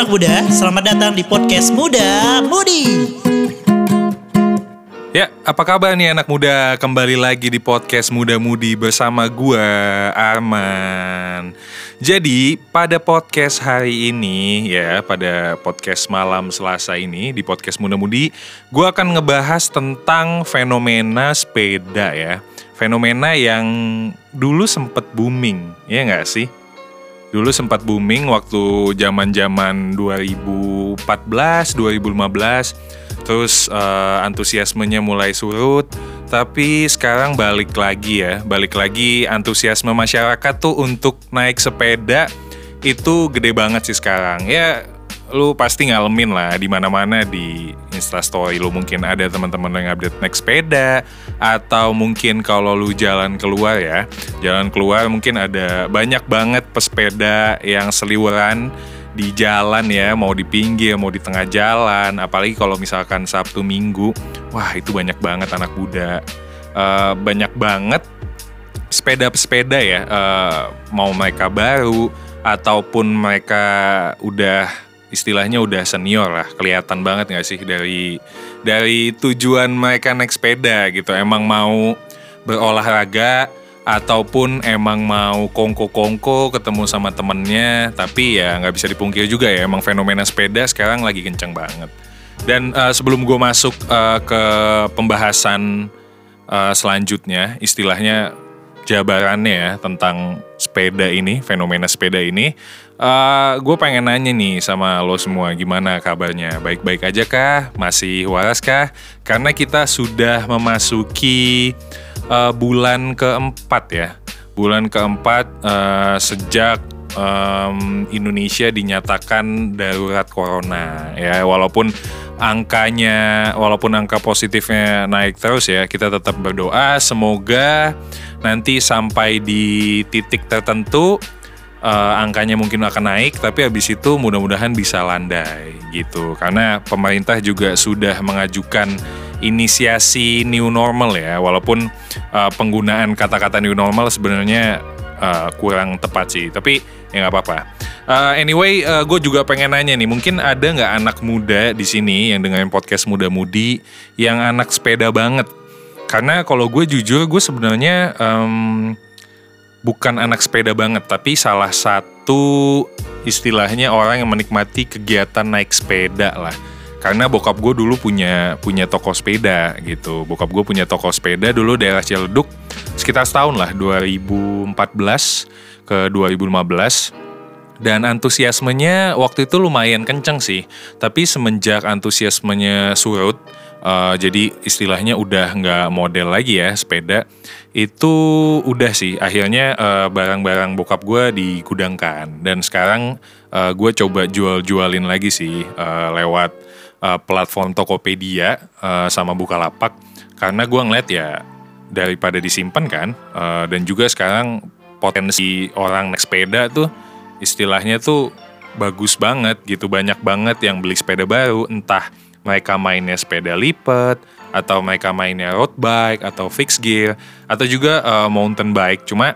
anak muda, selamat datang di podcast Muda Mudi. Ya, apa kabar nih anak muda? Kembali lagi di podcast Muda Mudi bersama gua Arman. Jadi, pada podcast hari ini ya, pada podcast malam Selasa ini di podcast Muda Mudi, gua akan ngebahas tentang fenomena sepeda ya. Fenomena yang dulu sempet booming, ya nggak sih? Dulu sempat booming waktu zaman-zaman 2014, 2015 terus uh, antusiasmenya mulai surut. Tapi sekarang balik lagi ya balik lagi antusiasme masyarakat tuh untuk naik sepeda itu gede banget sih sekarang. Ya lu pasti ngalamin lah di mana-mana di instastory lu mungkin ada teman-teman yang update naik sepeda atau mungkin kalau lu jalan keluar ya jalan keluar mungkin ada banyak banget pesepeda yang seliweran di jalan ya, mau di pinggir, mau di tengah jalan, apalagi kalau misalkan Sabtu Minggu, wah itu banyak banget anak muda, uh, banyak banget sepeda-sepeda ya, uh, mau mereka baru ataupun mereka udah istilahnya udah senior lah, kelihatan banget nggak sih dari dari tujuan mereka naik sepeda gitu, emang mau berolahraga ataupun emang mau kongko-kongko ketemu sama temennya tapi ya nggak bisa dipungkir juga ya emang fenomena sepeda sekarang lagi kenceng banget. Dan uh, sebelum gue masuk uh, ke pembahasan uh, selanjutnya istilahnya jabarannya ya tentang sepeda ini fenomena sepeda ini uh, gue pengen nanya nih sama lo semua gimana kabarnya? Baik-baik aja kah? Masih waras kah? Karena kita sudah memasuki uh, bulan keempat ya. Bulan keempat uh, sejak um, Indonesia dinyatakan darurat corona ya. Walaupun angkanya, walaupun angka positifnya naik terus ya, kita tetap berdoa semoga nanti sampai di titik tertentu uh, angkanya mungkin akan naik, tapi habis itu mudah-mudahan bisa landai gitu. Karena pemerintah juga sudah mengajukan inisiasi new normal ya, walaupun uh, penggunaan kata-kata new normal sebenarnya uh, kurang tepat sih, tapi ya nggak apa-apa. Uh, anyway, uh, gue juga pengen nanya nih, mungkin ada nggak anak muda di sini yang dengerin podcast muda-mudi yang anak sepeda banget? Karena kalau gue jujur, gue sebenarnya um, bukan anak sepeda banget, tapi salah satu istilahnya orang yang menikmati kegiatan naik sepeda lah karena bokap gue dulu punya punya toko sepeda gitu bokap gue punya toko sepeda dulu daerah Ciledug sekitar setahun lah 2014 ke 2015 dan antusiasmenya waktu itu lumayan kenceng sih. Tapi semenjak antusiasmenya surut uh, jadi istilahnya udah nggak model lagi ya sepeda itu udah sih. Akhirnya uh, barang-barang bokap gue digudangkan. Dan sekarang uh, gue coba jual-jualin lagi sih uh, lewat uh, platform Tokopedia uh, sama Bukalapak. Karena gue ngeliat ya daripada disimpan kan uh, dan juga sekarang potensi orang naik sepeda tuh istilahnya tuh bagus banget gitu. Banyak banget yang beli sepeda baru. Entah mereka mainnya sepeda lipat atau mereka mainnya road bike atau fixed gear atau juga uh, mountain bike. Cuma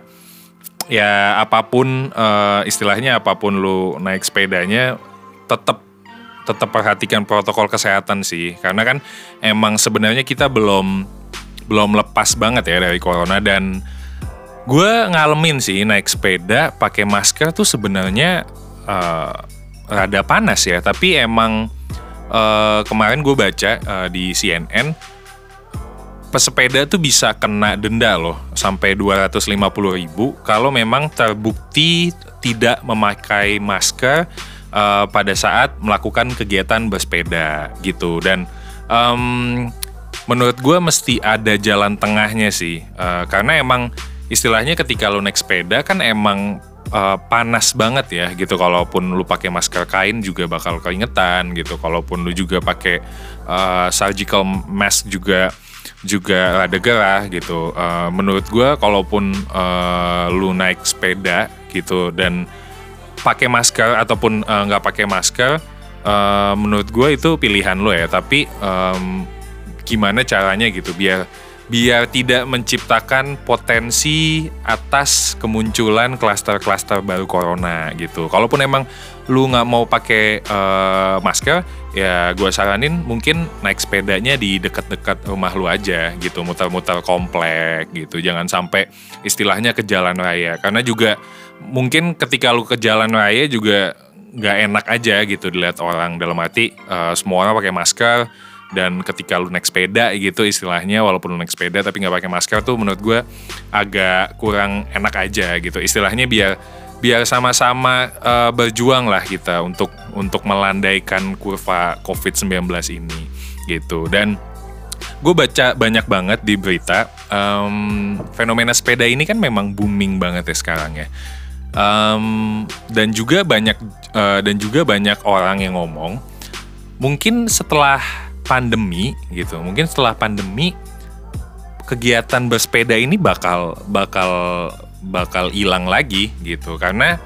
ya apa pun uh, istilahnya apa pun lu naik sepedanya tetap tetap perhatikan protokol kesehatan sih. Karena kan emang sebenarnya kita belum belum lepas banget ya dari corona. Dan gue ngalamin sih naik sepeda pakai masker tuh sebenarnya uh, rada panas ya. Tapi emang uh, kemarin gue baca uh, di CNN pesepeda tuh bisa kena denda loh sampai 250 ribu. Kalau memang terbukti tidak memakai masker uh, pada saat melakukan kegiatan bersepeda gitu. Dan um, menurut gue mesti ada jalan tengahnya sih. Uh, karena emang istilahnya ketika lo naik sepeda kan emang uh, panas banget ya gitu. Kalaupun lu pakai masker kain juga bakal keringetan gitu. Kalaupun lu juga pakai uh, surgical mask juga juga rada gerah gitu. Uh, menurut gue kalaupun uh, lu naik sepeda gitu dan pakai masker ataupun nggak uh, pakai masker uh, menurut gue itu pilihan lo ya. Tapi um, gimana caranya gitu biar biar tidak menciptakan potensi atas kemunculan klaster-klaster baru corona gitu. Kalaupun emang lu nggak mau pakai uh, masker, ya gue saranin mungkin naik sepedanya di dekat-dekat rumah lu aja gitu, muter-muter komplek gitu. Jangan sampai istilahnya ke jalan raya, karena juga mungkin ketika lu ke jalan raya juga nggak enak aja gitu dilihat orang dalam arti uh, semua orang pakai masker dan ketika lu naik sepeda gitu istilahnya walaupun lu naik sepeda tapi nggak pakai masker tuh menurut gue agak kurang enak aja gitu. Istilahnya biar biar sama-sama uh, berjuang lah kita untuk untuk melandaikan kurva COVID-19 ini gitu. Dan gue baca banyak banget di berita um, fenomena sepeda ini kan memang booming banget ya sekarang ya. Um, dan juga banyak uh, dan juga banyak orang yang ngomong mungkin setelah pandemi gitu. Mungkin setelah pandemi kegiatan bersepeda ini bakal bakal bakal hilang lagi gitu. Karena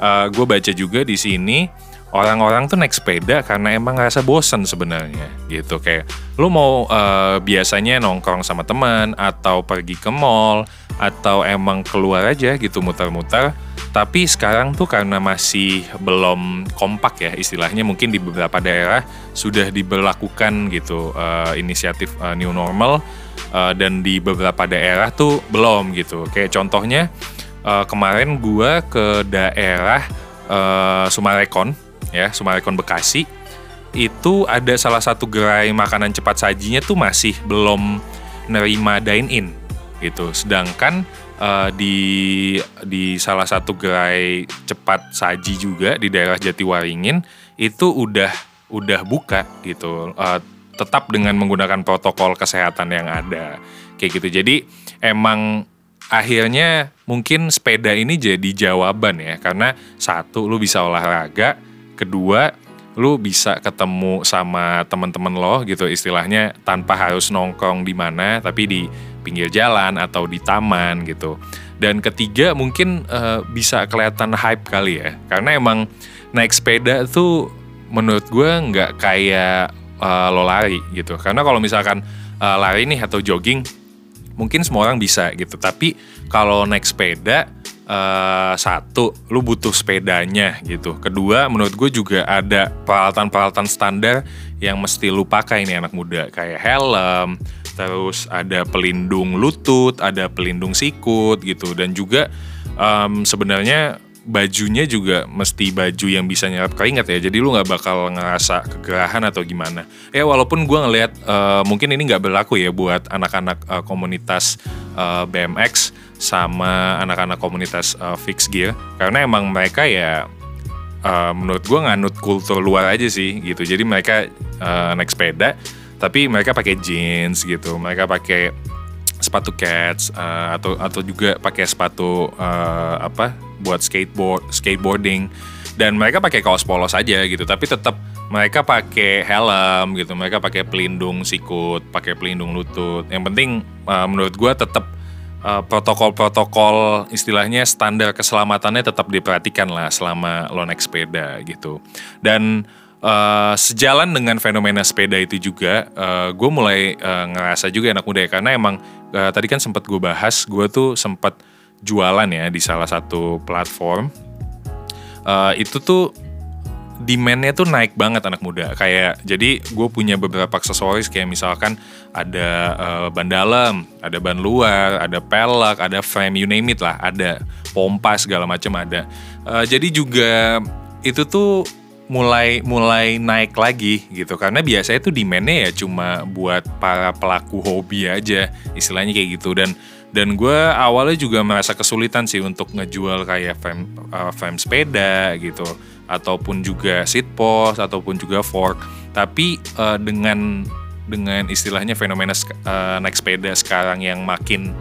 uh, gue baca juga di sini orang-orang tuh naik sepeda karena emang ngerasa bosen sebenarnya gitu. Kayak lu mau uh, biasanya nongkrong sama teman atau pergi ke mall atau emang keluar aja gitu muter-muter. Tapi sekarang tuh karena masih belum kompak ya istilahnya mungkin di beberapa daerah sudah diberlakukan gitu uh, inisiatif uh, new normal uh, dan di beberapa daerah tuh belum gitu. Kayak contohnya uh, kemarin gua ke daerah uh, Sumarekon ya, Sumarekon Bekasi. Itu ada salah satu gerai makanan cepat sajinya tuh masih belum nerima dine in gitu. Sedangkan uh, di di salah satu gerai cepat saji juga di daerah Jatiwaringin itu udah udah buka gitu. Uh, tetap dengan menggunakan protokol kesehatan yang ada kayak gitu. Jadi emang akhirnya mungkin sepeda ini jadi jawaban ya karena satu lu bisa olahraga, kedua lu bisa ketemu sama teman-teman lo gitu istilahnya tanpa harus nongkrong di mana tapi di pinggir jalan atau di taman gitu. Dan ketiga mungkin uh, bisa kelihatan hype kali ya, karena emang naik sepeda tuh menurut gue nggak kayak uh, lo lari gitu. Karena kalau misalkan uh, lari nih atau jogging, mungkin semua orang bisa gitu. Tapi kalau naik sepeda uh, satu, lu butuh sepedanya gitu. Kedua, menurut gue juga ada peralatan-peralatan standar yang mesti lu pakai nih anak muda. Kayak helm, terus ada pelindung lutut, ada pelindung sikut gitu. Dan juga um, sebenarnya bajunya juga mesti baju yang bisa nyerap keringat ya. Jadi lu nggak bakal ngerasa kegerahan atau gimana. Ya walaupun gue ngelihat uh, mungkin ini nggak berlaku ya buat anak-anak uh, komunitas uh, BMX sama anak-anak komunitas uh, fixed gear. Karena emang mereka ya uh, menurut gue nganut kultur luar aja sih gitu. Jadi mereka uh, naik sepeda tapi mereka pakai jeans gitu. Mereka pakai sepatu cats uh, atau atau juga pakai sepatu uh, apa buat skateboard skateboarding. Dan mereka pakai kaos polos aja gitu. Tapi tetap mereka pakai helm gitu mereka pakai pelindung sikut pakai pelindung lutut. Yang penting uh, menurut gue tetap uh, protokol-protokol istilahnya standar keselamatannya tetap diperhatikan lah selama lo naik sepeda gitu. Dan uh, sejalan dengan fenomena sepeda itu juga, uh, eh, gue mulai uh, ngerasa juga enak muda ya. Karena emang uh, tadi kan sempat gue bahas, gue tuh sempat jualan ya di salah satu platform. Uh, itu tuh demandnya tuh naik banget anak muda. Kayak jadi gue punya beberapa aksesoris kayak misalkan ada uh, ban dalam, ada ban luar, ada pelek, ada frame, you name it lah, ada pompa segala macam ada. Uh, jadi juga itu tuh mulai mulai naik lagi gitu karena biasanya itu demandnya ya cuma buat para pelaku hobi aja istilahnya kayak gitu dan dan gue awalnya juga merasa kesulitan sih untuk ngejual kayak frame, uh, frame sepeda gitu ataupun juga seat post ataupun juga fork. Tapi uh, dengan dengan istilahnya fenomena uh, naik sepeda sekarang yang makin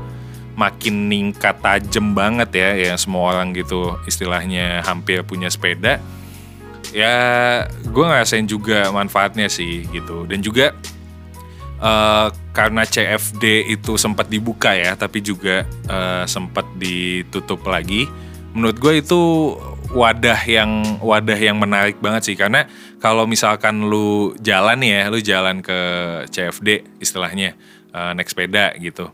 makin ningkat tajam banget ya yang semua orang gitu istilahnya hampir punya sepeda ya gue ngerasain juga manfaatnya sih gitu. Dan juga uh, karena CFD itu sempat dibuka ya tapi juga uh, sempat ditutup lagi menurut gue itu wadah yang wadah yang menarik banget sih. Karena kalau misalkan lu jalan ya lu jalan ke CFD istilahnya uh, naik sepeda gitu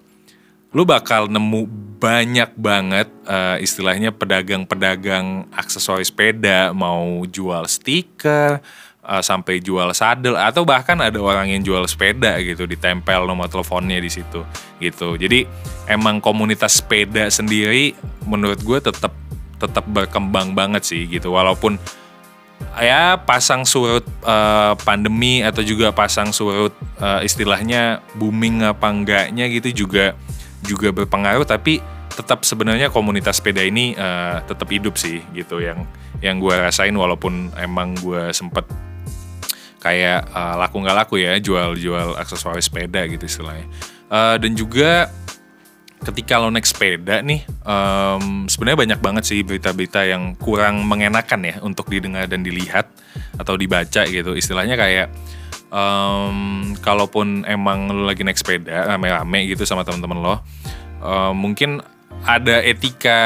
lu bakal nemu banyak banget uh, istilahnya pedagang-pedagang aksesoris sepeda. Mau jual stiker uh, sampai jual sadel atau bahkan ada orang yang jual sepeda gitu ditempel nomor teleponnya di situ gitu. Jadi emang komunitas sepeda sendiri menurut gue tetap tetap berkembang banget sih gitu. Walaupun ya pasang surut uh, pandemi atau juga pasang surut uh, istilahnya booming apa enggaknya gitu juga juga berpengaruh. Tapi tetap sebenarnya komunitas sepeda ini uh, tetap hidup sih gitu yang yang gue rasain. Walaupun emang gue sempet kayak uh, laku nggak laku ya jual-jual aksesoris sepeda gitu istilahnya. Uh, dan juga ketika lo naik sepeda nih um, sebenarnya banyak banget sih berita-berita yang kurang mengenakan ya untuk didengar dan dilihat atau dibaca gitu. Istilahnya kayak um, kalaupun emang lo lagi naik sepeda rame-rame gitu sama teman-teman lo, um, mungkin ada etika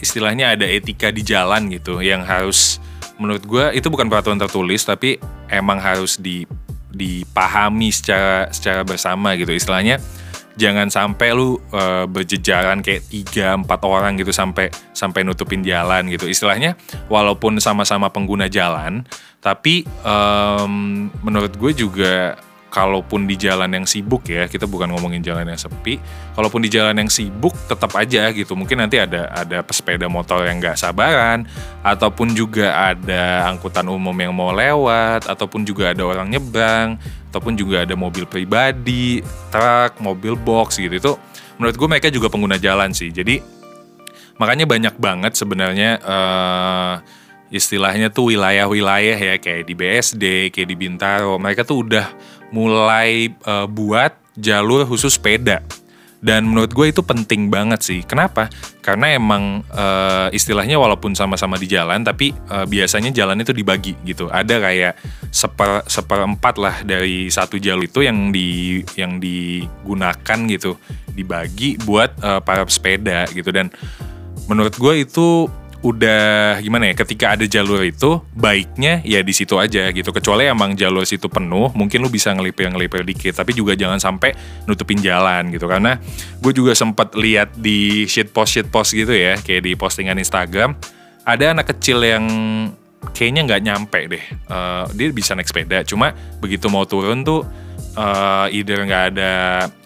istilahnya ada etika di jalan gitu yang harus menurut gue itu bukan peraturan tertulis tapi emang harus di dipahami secara secara bersama gitu. Istilahnya jangan sampai lu uh, berjejaran kayak tiga empat orang gitu sampai sampai nutupin jalan gitu istilahnya walaupun sama-sama pengguna jalan tapi um, menurut gue juga kalaupun di jalan yang sibuk ya, kita bukan ngomongin jalan yang sepi. Kalaupun di jalan yang sibuk tetap aja gitu. Mungkin nanti ada ada pesepeda motor yang nggak sabaran, ataupun juga ada angkutan umum yang mau lewat, ataupun juga ada orang nyebrang, ataupun juga ada mobil pribadi, truk, mobil box gitu. Itu menurut gue mereka juga pengguna jalan sih. Jadi makanya banyak banget sebenarnya. Uh, istilahnya tuh wilayah-wilayah ya kayak di BSD, kayak di Bintaro, mereka tuh udah mulai uh, buat jalur khusus sepeda. Dan menurut gue itu penting banget sih. Kenapa? Karena emang uh, istilahnya walaupun sama-sama di jalan, tapi uh, biasanya jalan itu dibagi gitu. Ada kayak seper seperempat lah dari satu jalur itu yang di yang digunakan gitu, dibagi buat uh, para pesepeda gitu. Dan menurut gue itu udah gimana ya ketika ada jalur itu baiknya ya di situ aja gitu. Kecuali emang jalur situ penuh mungkin lu bisa ngelipir ngelipir dikit tapi juga jangan sampai nutupin jalan gitu. Karena gue juga sempat lihat di shit post shit post gitu ya kayak di postingan Instagram ada anak kecil yang kayaknya nggak nyampe deh. Uh, dia bisa naik sepeda cuma begitu mau turun tuh uh, either nggak ada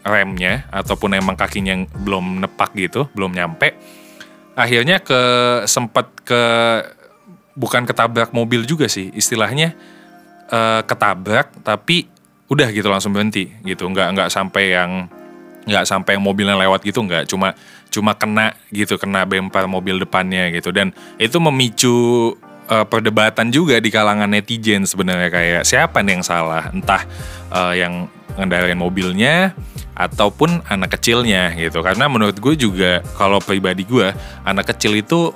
remnya ataupun emang kakinya belum nepak gitu belum nyampe akhirnya ke sempat ke bukan ketabrak mobil juga sih. Istilahnya uh, ketabrak tapi udah gitu langsung berhenti gitu. Nggak nggak sampai yang nggak sampai yang mobilnya lewat gitu nggak. Cuma cuma kena gitu kena bemper mobil depannya gitu. Dan itu memicu uh, perdebatan juga di kalangan netizen sebenarnya kayak siapa nih yang salah? Entah uh, yang ngendarain mobilnya ataupun anak kecilnya gitu. Karena menurut gue juga kalau pribadi gue anak kecil itu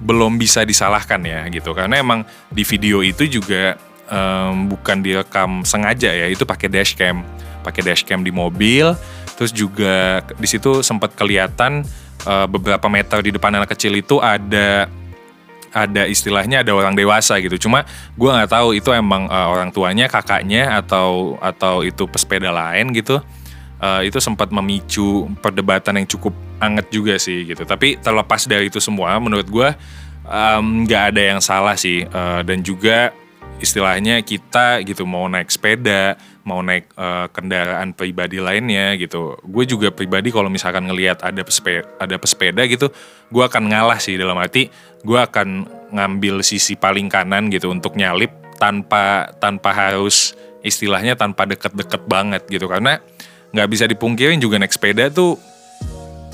belum bisa disalahkan ya gitu. Karena emang di video itu juga um, bukan direkam sengaja ya itu pakai dashcam. Pakai dashcam di mobil terus juga di situ sempat kelihatan uh, beberapa meter di depan anak kecil itu ada ada istilahnya ada orang dewasa gitu. Cuma gue nggak tahu itu emang uh, orang tuanya kakaknya atau atau itu pesepeda lain gitu. Uh, itu sempat memicu perdebatan yang cukup anget juga sih gitu. Tapi terlepas dari itu semua, menurut gue nggak um, ada yang salah sih. Uh, dan juga istilahnya kita gitu mau naik sepeda, mau naik uh, kendaraan pribadi lainnya gitu. Gue juga pribadi kalau misalkan ngelihat ada pesepeda, ada pesepeda gitu, gue akan ngalah sih dalam arti gue akan ngambil sisi paling kanan gitu untuk nyalip tanpa tanpa harus istilahnya tanpa deket-deket banget gitu karena nggak bisa dipungkirin juga naik sepeda tuh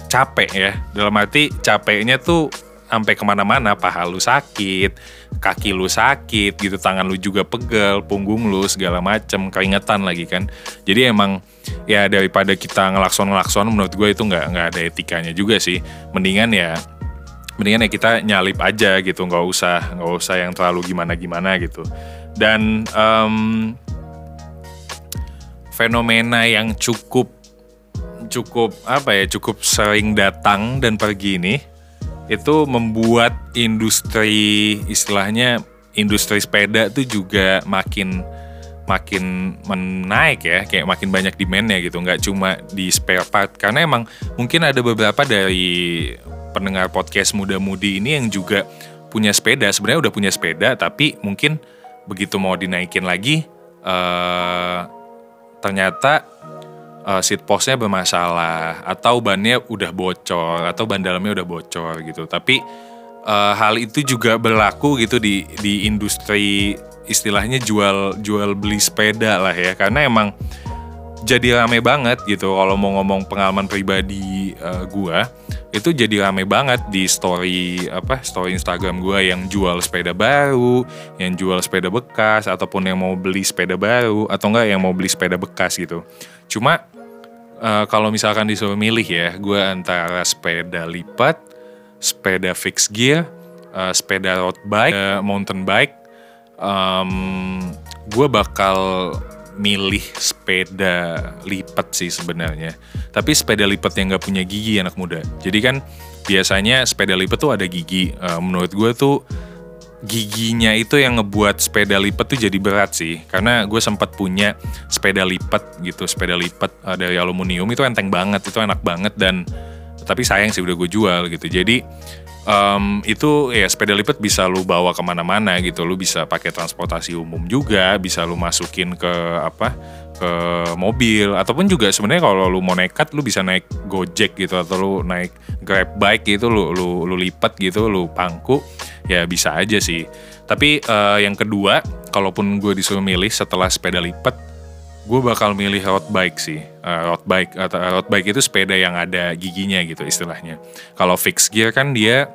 capek ya dalam arti capeknya tuh sampai ke mana-mana paha lu sakit kaki lu sakit gitu tangan lu juga pegel punggung lu segala macem keringetan lagi kan. Jadi emang ya daripada kita ngelakson ngelakson menurut gue itu nggak nggak ada etikanya juga sih. Mendingan ya mendingan ya kita nyalip aja gitu nggak usah nggak usah yang terlalu gimana gimana gitu. Dan um, fenomena yang cukup cukup apa ya cukup sering datang dan pergi ini itu membuat industri istilahnya industri sepeda itu juga makin makin menaik ya kayak makin banyak demandnya gitu nggak cuma di spare part. Karena emang mungkin ada beberapa dari pendengar podcast muda-mudi ini yang juga punya sepeda sebenarnya udah punya sepeda tapi mungkin begitu mau dinaikin lagi uh, ternyata uh, seat postnya bermasalah atau bannya udah bocor atau ban dalamnya udah bocor gitu tapi uh, hal itu juga berlaku gitu di di industri istilahnya jual jual beli sepeda lah ya karena emang jadi rame banget gitu kalau mau ngomong pengalaman pribadi uh, gua itu jadi rame banget di story apa story Instagram gua yang jual sepeda baru, yang jual sepeda bekas ataupun yang mau beli sepeda baru atau enggak yang mau beli sepeda bekas gitu. Cuma uh, kalau misalkan disuruh milih ya, gua antara sepeda lipat, sepeda fixed gear, uh, sepeda road bike, uh, mountain bike um, gue bakal milih sepeda lipat sih sebenarnya. Tapi sepeda lipat yang gak punya gigi anak muda. Jadi kan biasanya sepeda lipat tuh ada gigi. Uh, menurut gue tuh giginya itu yang ngebuat sepeda lipat tuh jadi berat sih. Karena gue sempat punya sepeda lipat gitu, sepeda lipat uh, dari aluminium itu enteng banget, itu enak banget dan tapi sayang sih udah gue jual gitu. Jadi um, itu ya sepeda lipat bisa lu bawa ke mana-mana gitu. Lu bisa pakai transportasi umum juga bisa lu masukin ke apa ke mobil. Ataupun juga sebenarnya kalau lu mau nekat lu bisa naik gojek gitu atau lu naik grab bike gitu lu lu lu lipat gitu lu pangku ya bisa aja sih. Tapi uh, yang kedua kalaupun gue disuruh milih setelah sepeda lipat gue bakal milih road bike sih. Uh, road bike atau road bike itu sepeda yang ada giginya gitu istilahnya. Kalau fix gear kan dia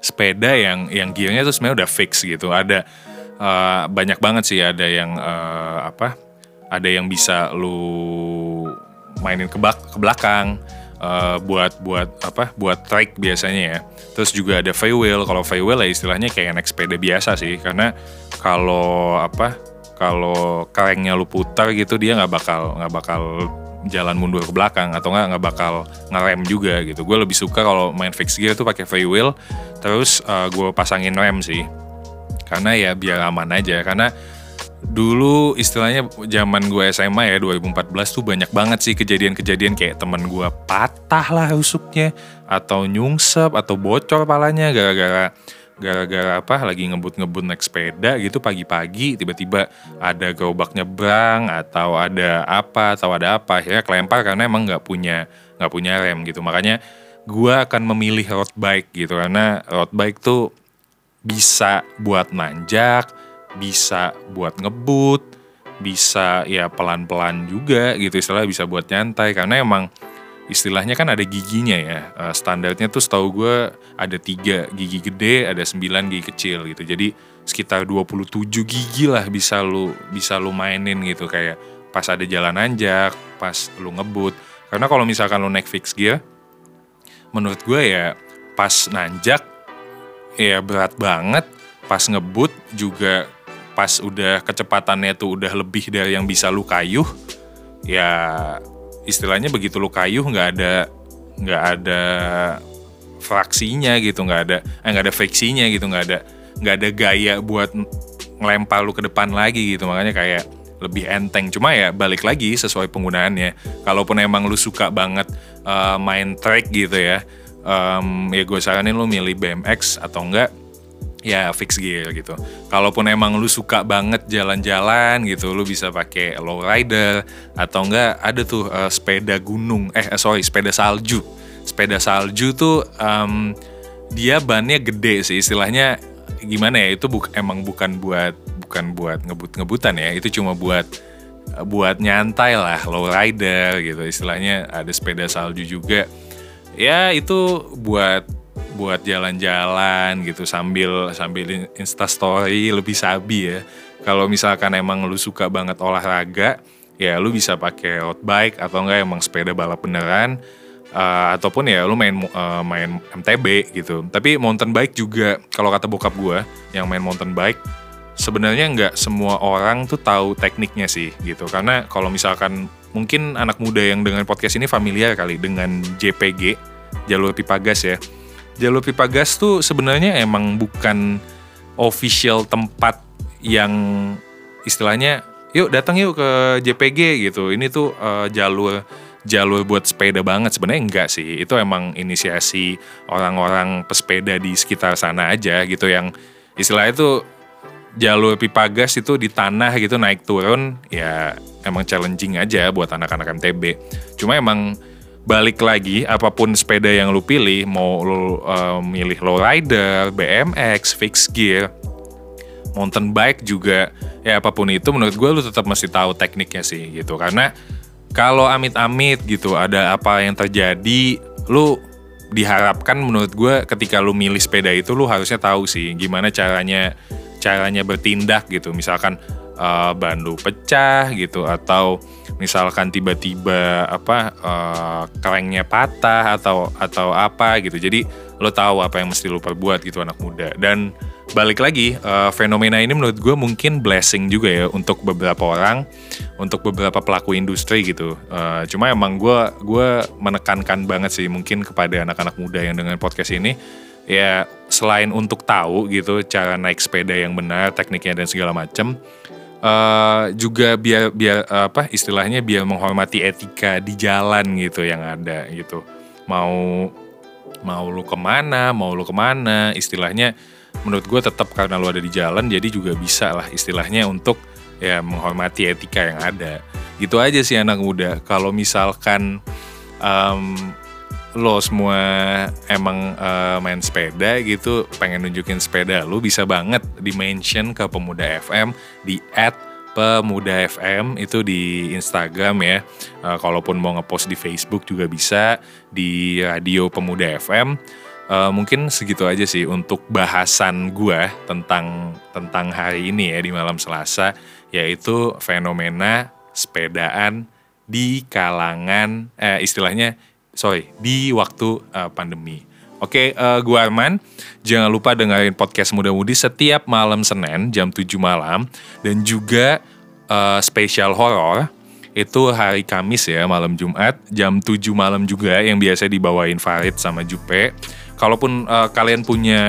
sepeda yang yang gearnya tuh sebenarnya udah fix gitu. Ada uh, banyak banget sih. Ada yang uh, apa ada yang bisa lu mainin ke, bak ke belakang uh, buat buat apa buat track biasanya ya. Terus juga ada freewheel kalau freewheel ya istilahnya kayak naik sepeda biasa sih. Karena kalau apa kalau kalengnya lu putar gitu dia nggak bakal nggak bakal jalan mundur ke belakang atau nggak nggak bakal ngerem juga gitu. Gue lebih suka kalau main fixed gear tuh pakai freewheel, terus uh, gue pasangin rem sih, karena ya biar aman aja. Karena dulu istilahnya zaman gue SMA ya 2014 tuh banyak banget sih kejadian-kejadian kayak temen gue patah lah rusuknya atau nyungsep atau bocor palanya gara-gara gara-gara apa lagi ngebut-ngebut naik sepeda gitu pagi-pagi tiba-tiba ada gerobak nyebrang atau ada apa atau ada apa ya kelempar karena emang nggak punya nggak punya rem gitu. Makanya gue akan memilih road bike gitu karena road bike tuh bisa buat nanjak bisa buat ngebut bisa ya pelan-pelan juga gitu istilah bisa buat nyantai karena emang istilahnya kan ada giginya ya. Uh, standarnya tuh setahu gue ada tiga gigi gede, ada sembilan gigi kecil gitu. Jadi sekitar 27 gigi lah bisa lu bisa lu mainin gitu kayak pas ada jalan nanjak, pas lu ngebut. Karena kalau misalkan lu naik fix gear, menurut gue ya pas nanjak ya berat banget, pas ngebut juga pas udah kecepatannya tuh udah lebih dari yang bisa lu kayuh, ya istilahnya begitu lu kayuh nggak ada nggak ada fraksinya gitu nggak ada eh nggak ada friksinya gitu nggak ada nggak ada gaya buat ngelempar lu ke depan lagi gitu. Makanya kayak lebih enteng. Cuma ya balik lagi sesuai penggunaannya. Kalaupun emang lu suka banget uh, main track gitu ya um, ya gue saranin lu milih BMX atau enggak ya fix gear gitu. Kalaupun emang lu suka banget jalan-jalan gitu, lu bisa pakai low rider atau enggak ada tuh uh, sepeda gunung, eh sorry sepeda salju. Sepeda salju tuh um, dia bannya gede sih, istilahnya gimana ya? Itu buk, emang bukan buat bukan buat ngebut-ngebutan ya, itu cuma buat buat nyantai lah, low rider gitu. Istilahnya ada sepeda salju juga. Ya itu buat buat jalan-jalan gitu sambil sambil insta story lebih sabi ya. Kalau misalkan emang lu suka banget olahraga, ya lu bisa pakai road bike atau enggak emang sepeda balap beneran uh, ataupun ya lu main uh, main MTB gitu. Tapi mountain bike juga kalau kata bokap gue yang main mountain bike sebenarnya nggak semua orang tuh tahu tekniknya sih gitu. Karena kalau misalkan mungkin anak muda yang dengan podcast ini familiar kali dengan JPG jalur pipa gas ya jalur pipa gas tuh sebenarnya emang bukan official tempat yang istilahnya yuk datang yuk ke JPG gitu. Ini tuh uh, jalur jalur buat sepeda banget. Sebenarnya enggak sih. Itu emang inisiasi orang-orang pesepeda di sekitar sana aja gitu yang istilahnya tuh jalur pipa gas itu di tanah gitu naik turun ya emang challenging aja buat anak-anak MTB cuma emang balik lagi apa pun sepeda yang lu pilih mau lu uh, milih lowrider, BMX, fixed gear mountain bike juga ya apa pun itu menurut gue lu tetap mesti tahu tekniknya sih gitu. Karena kalau amit-amit gitu ada apa yang terjadi lu diharapkan menurut gue ketika lu milih sepeda itu lu harusnya tahu sih gimana caranya caranya bertindak gitu. Misalkan uh, bandu pecah gitu atau misalkan tiba-tiba apa uh, kelengnya patah atau atau apa gitu. Jadi lo tahu apa yang mesti lo perbuat gitu anak muda. Dan balik lagi uh, fenomena ini menurut gue mungkin blessing juga ya untuk beberapa orang untuk beberapa pelaku industri gitu. Uh, cuma emang gue gue menekankan banget sih mungkin kepada anak-anak muda yang dengan podcast ini. Ya selain untuk tahu gitu cara naik sepeda yang benar tekniknya dan segala macam uh, juga biar biar apa istilahnya biar menghormati etika di jalan gitu yang ada gitu. Mau mau lu ke mana mau lu ke mana istilahnya menurut gue tetap karena lu ada di jalan jadi juga bisa lah istilahnya untuk ya menghormati etika yang ada. Gitu aja sih anak muda. Kalau misalkan um, lo semua emang uh, main sepeda gitu pengen nunjukin sepeda lu bisa banget di mention ke pemuda FM di at pemuda FM itu di Instagram ya. Uh, kalaupun mau ngepost di Facebook juga bisa di radio pemuda FM uh, mungkin segitu aja sih untuk bahasan gue tentang tentang hari ini ya di malam Selasa yaitu fenomena sepedaan di kalangan eh, istilahnya sorry di waktu uh, pandemi. Oke, uh, gue Arman. Jangan lupa dengerin podcast Muda Mudi setiap malam Senin jam 7 malam dan juga uh, spesial horor itu hari Kamis ya malam Jumat jam 7 malam juga yang biasa dibawain Farid sama Jupe kalaupun uh, kalian punya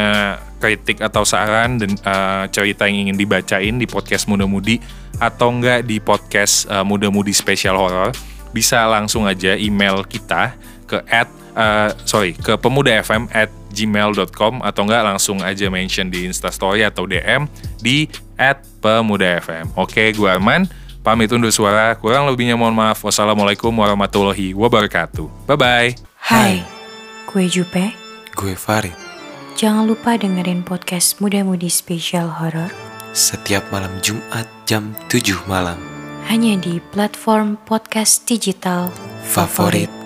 kritik atau saran dan uh, cerita yang ingin dibacain di podcast Muda Mudi atau enggak di podcast uh, Muda Mudi Special Horror, bisa langsung aja email kita ke at uh, sorry ke pemuda fm at gmail.com atau enggak langsung aja mention di instastory atau DM di at pemuda fm. Oke, gue Arman. Pamit undur suara. Kurang lebihnya mohon maaf. Wassalamualaikum warahmatullahi wabarakatuh. Bye-bye. Hai, gue Jupe. Gue Farid. Jangan lupa dengerin podcast Muda Mudi Special Horror Setiap malam Jumat jam 7 malam. hanya di platform podcast digital Favorit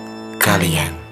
kalian.